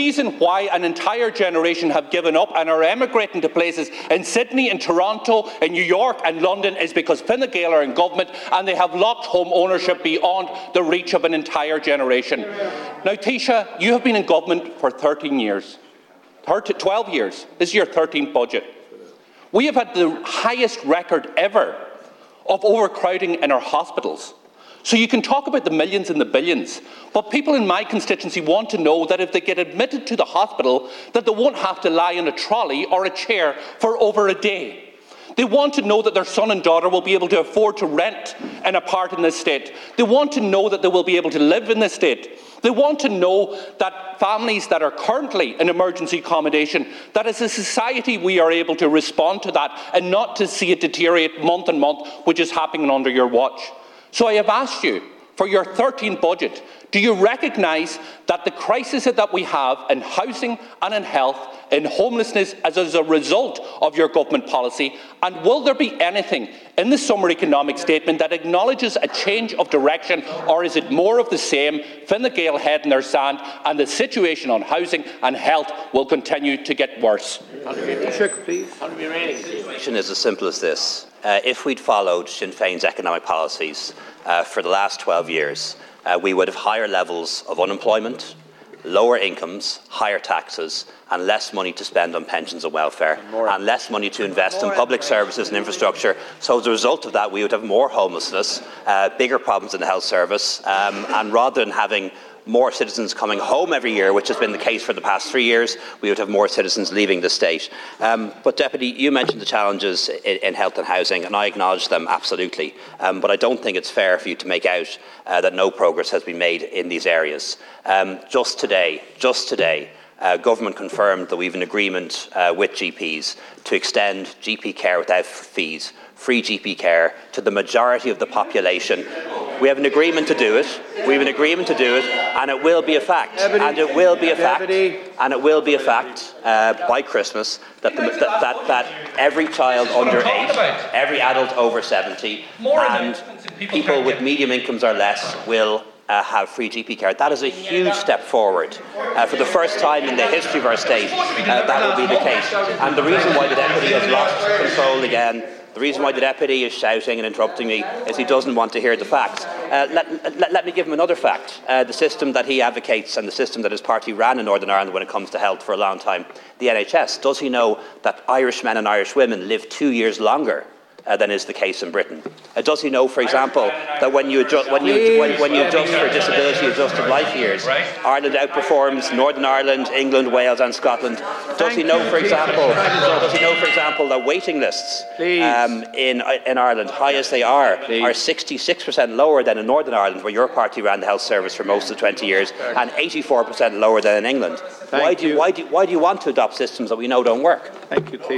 reason why an entire generation have given up and are emigrating to places in Sydney and Toronto and New York and London is because Fine Gael are in government and they have locked home ownership beyond the reach of an entire generation. Now, Taoiseach, you have been in government for 13 years, 12 years. This is your 13th budget. We have had the highest record ever of overcrowding in our hospitals. So you can talk about the millions and the billions, but people in my constituency want to know that if they get admitted to the hospital, that they won't have to lie in a trolley or a chair for over a day. They want to know that their son and daughter will be able to afford to rent an apartment in this state. They want to know that they will be able to live in this state. They want to know that families that are currently in emergency accommodation, that as a society we are able to respond to that and not to see it deteriorate month on month, which is happening under your watch. So I have asked you for your 13th budget, do you recognise that the crisis that we have in housing and in health, in homelessness, as, as a result of your government policy? And will there be anything in the summer economic statement that acknowledges a change of direction, or is it more of the same, Fine Gael head in their sand, and the situation on housing and health will continue to get worse? The situation is as simple as this. Uh, if we'd followed Sinn Féin's economic policies, uh, for the last 12 years, we would have higher levels of unemployment, lower incomes, higher taxes, and less money to spend on pensions and welfare, and less money to invest in public services and infrastructure. So, as a result of that, we would have more homelessness, uh, bigger problems in the health service, um, and rather than having more citizens coming home every year, which has been the case for the past three years, we would have more citizens leaving the state. Um, but, Deputy, you mentioned the challenges in, in, health and housing, and I acknowledge them absolutely. Um, but I don't think it's fair for you to make out uh, that no progress has been made in these areas. Um, just today, just today, uh, government confirmed that we have an agreement uh, with GPs to extend GP care without fees, free GP care, to the majority of the population we have an agreement to do it. We have an agreement to do it, and it will be a fact. Deputy, and it will be a Deputy. fact. And it will be a fact uh, by Christmas that, the, that, that, that, every child under eight, every adult over 70, and people with medium incomes or less will uh, have free GP care. That is a huge step forward. Uh, for the first time in the history of our state, uh, that will be the case. And the reason why the deputy has lost control again the reason why the deputy is shouting and interrupting me is he doesn't want to hear the facts. Uh, let, let, let, me give him another fact. Uh, the system that he advocates and the system that his party ran in Northern Ireland when it comes to health for a long time, the NHS, does he know that Irish men and Irish women live two years longer uh, than is the case in Britain. Uh, does he know, for example, that when you, adjust, when, you, when, when you adjust for disability adjusted life years, Ireland outperforms Northern Ireland, England, Wales, and Scotland? Does he know, for example, does he know, for example, that waiting lists um, in, in Ireland, high as they are, are 66% lower than in Northern Ireland, where your party ran the health service for most of 20 years, and 84% lower than in England? why do, you, why, do, why do you want to adopt systems that we know don't work? Thank you,